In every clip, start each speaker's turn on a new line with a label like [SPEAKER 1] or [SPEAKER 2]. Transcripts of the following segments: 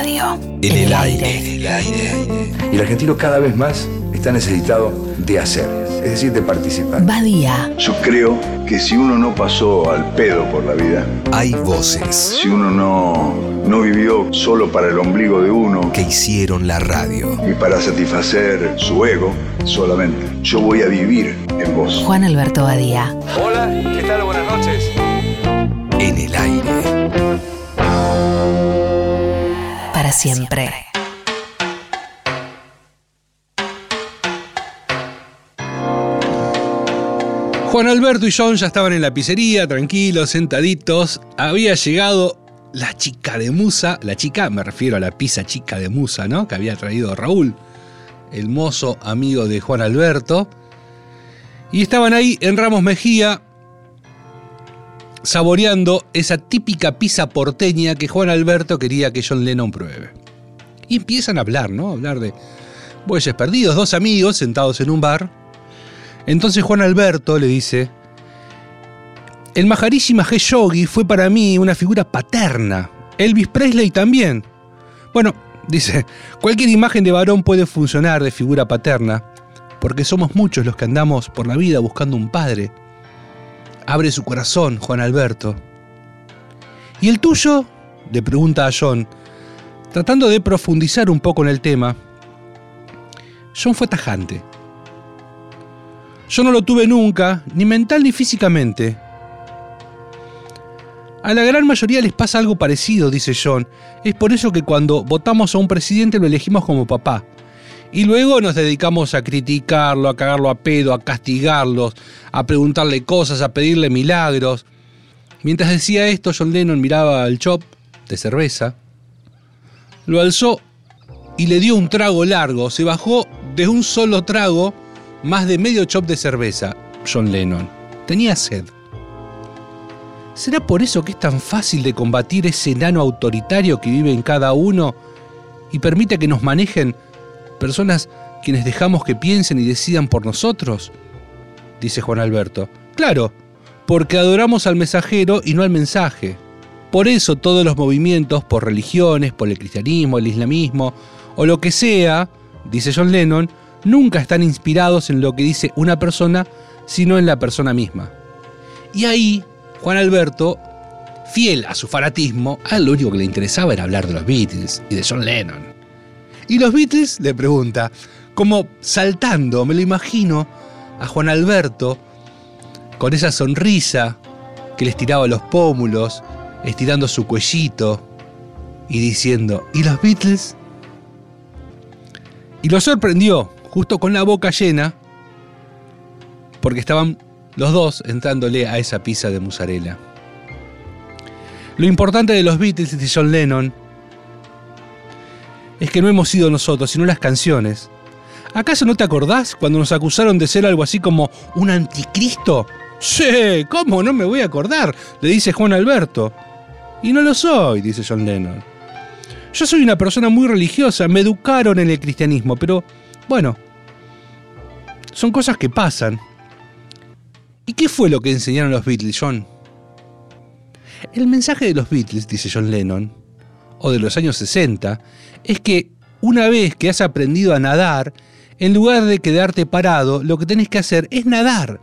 [SPEAKER 1] radio.
[SPEAKER 2] En el aire.
[SPEAKER 3] Y el argentino cada vez más está necesitado de hacer, es decir, de participar.
[SPEAKER 1] Badía.
[SPEAKER 3] Yo creo que si uno no pasó al pedo por la vida,
[SPEAKER 2] Hay voces
[SPEAKER 3] si uno no, no vivió solo para el ombligo de uno
[SPEAKER 2] que hicieron la radio.
[SPEAKER 3] y para satisfacer su ego solamente, yo voy a vivir en vos.
[SPEAKER 1] Juan Alberto Badía.
[SPEAKER 4] Hola, ¿qué tal? Buenas noches.
[SPEAKER 2] En el aire.
[SPEAKER 1] Siempre.
[SPEAKER 5] Juan Alberto y John ya estaban en la pizzería, tranquilos, sentaditos. Había llegado la chica de Musa, la chica, me refiero a la pizza chica de Musa, ¿no? Que había traído Raúl, el mozo amigo de Juan Alberto. Y estaban ahí en Ramos Mejía, saboreando esa típica pizza porteña que Juan Alberto quería que John Lennon pruebe. Y empiezan a hablar, ¿no? A hablar de bueyes perdidos, dos amigos sentados en un bar. Entonces Juan Alberto le dice, el Maharishi Mahesh Yogi fue para mí una figura paterna, Elvis Presley también. Bueno, dice, cualquier imagen de varón puede funcionar de figura paterna, porque somos muchos los que andamos por la vida buscando un padre. Abre su corazón, Juan Alberto. ¿Y el tuyo? le pregunta a John, tratando de profundizar un poco en el tema. John fue tajante. Yo no lo tuve nunca, ni mental ni físicamente. A la gran mayoría les pasa algo parecido, dice John. Es por eso que cuando votamos a un presidente lo elegimos como papá. Y luego nos dedicamos a criticarlo, a cagarlo a pedo, a castigarlos, a preguntarle cosas, a pedirle milagros. Mientras decía esto, John Lennon miraba al chop de cerveza, lo alzó y le dio un trago largo. Se bajó de un solo trago más de medio chop de cerveza, John Lennon. Tenía sed. ¿Será por eso que es tan fácil de combatir ese enano autoritario que vive en cada uno y permite que nos manejen personas quienes dejamos que piensen y decidan por nosotros? Dice Juan Alberto. Claro, porque adoramos al mensajero y no al mensaje. Por eso todos los movimientos por religiones, por el cristianismo, el islamismo o lo que sea, dice John Lennon, nunca están inspirados en lo que dice una persona, sino en la persona misma. Y ahí, Juan Alberto, fiel a su fanatismo, a él lo único que le interesaba era hablar de los Beatles y de John Lennon. Y los Beatles le pregunta, como saltando, me lo imagino, a Juan Alberto, con esa sonrisa que le estiraba los pómulos, estirando su cuellito y diciendo, ¿y los Beatles? Y lo sorprendió, justo con la boca llena, porque estaban los dos entrándole a esa pizza de mozzarella. Lo importante de los Beatles y de John Lennon es que no hemos sido nosotros, sino las canciones. ¿Acaso no te acordás cuando nos acusaron de ser algo así como un anticristo? Sí, ¿cómo no me voy a acordar? Le dice Juan Alberto. Y no lo soy, dice John Lennon. Yo soy una persona muy religiosa, me educaron en el cristianismo, pero bueno, son cosas que pasan. ¿Y qué fue lo que enseñaron los Beatles, John? El mensaje de los Beatles, dice John Lennon, o de los años 60, es que una vez que has aprendido a nadar, en lugar de quedarte parado, lo que tenés que hacer es nadar.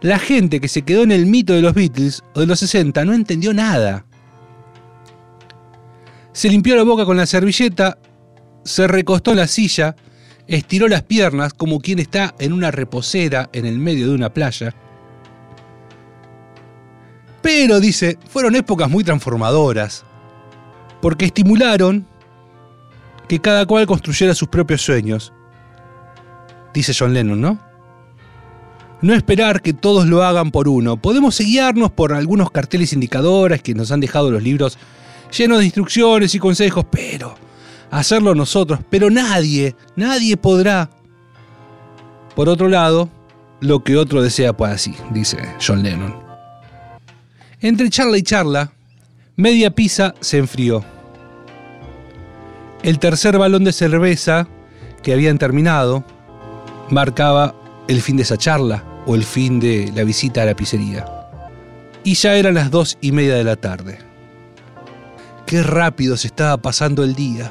[SPEAKER 5] La gente que se quedó en el mito de los Beatles o de los 60 no entendió nada. Se limpió la boca con la servilleta, se recostó en la silla, estiró las piernas como quien está en una reposera en el medio de una playa. Pero, dice, fueron épocas muy transformadoras, porque estimularon que cada cual construyera sus propios sueños. Dice John Lennon, ¿no? No esperar que todos lo hagan por uno. Podemos guiarnos por algunos carteles indicadores que nos han dejado los libros llenos de instrucciones y consejos, pero hacerlo nosotros, pero nadie, nadie podrá. Por otro lado, lo que otro desea pues así, dice John Lennon. Entre charla y charla, media pizza se enfrió. El tercer balón de cerveza que habían terminado marcaba el fin de esa charla o el fin de la visita a la pizzería. Y ya eran las dos y media de la tarde. Qué rápido se estaba pasando el día.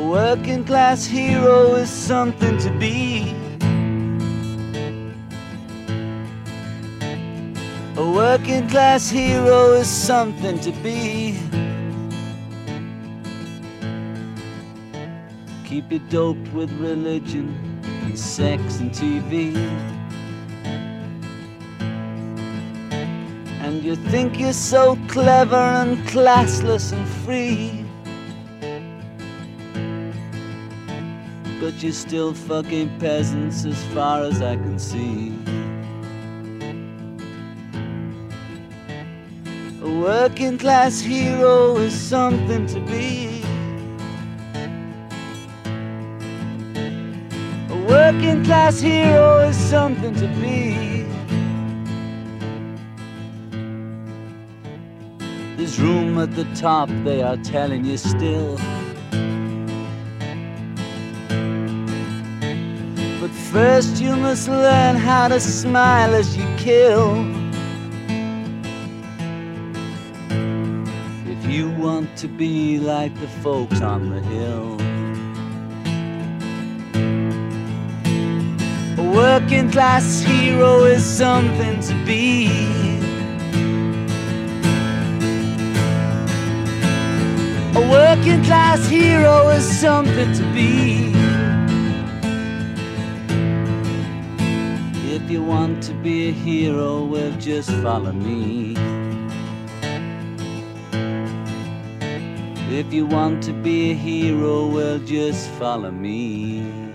[SPEAKER 6] A working class hero is something to be. A working class hero is something to be. Keep you doped with religion and sex and TV. And you think you're so clever and classless and free. But you're still fucking peasants as far as I can see. A working class hero is something to be. A working class hero is something to be. There's room at the top, they are telling you still. First, you must learn how to smile as you kill. If you want to be like the folks on the hill. A working class hero is something to be. A working class hero is something to be. If you want to be a hero, well, just follow me. If you want to be a hero, well, just follow me.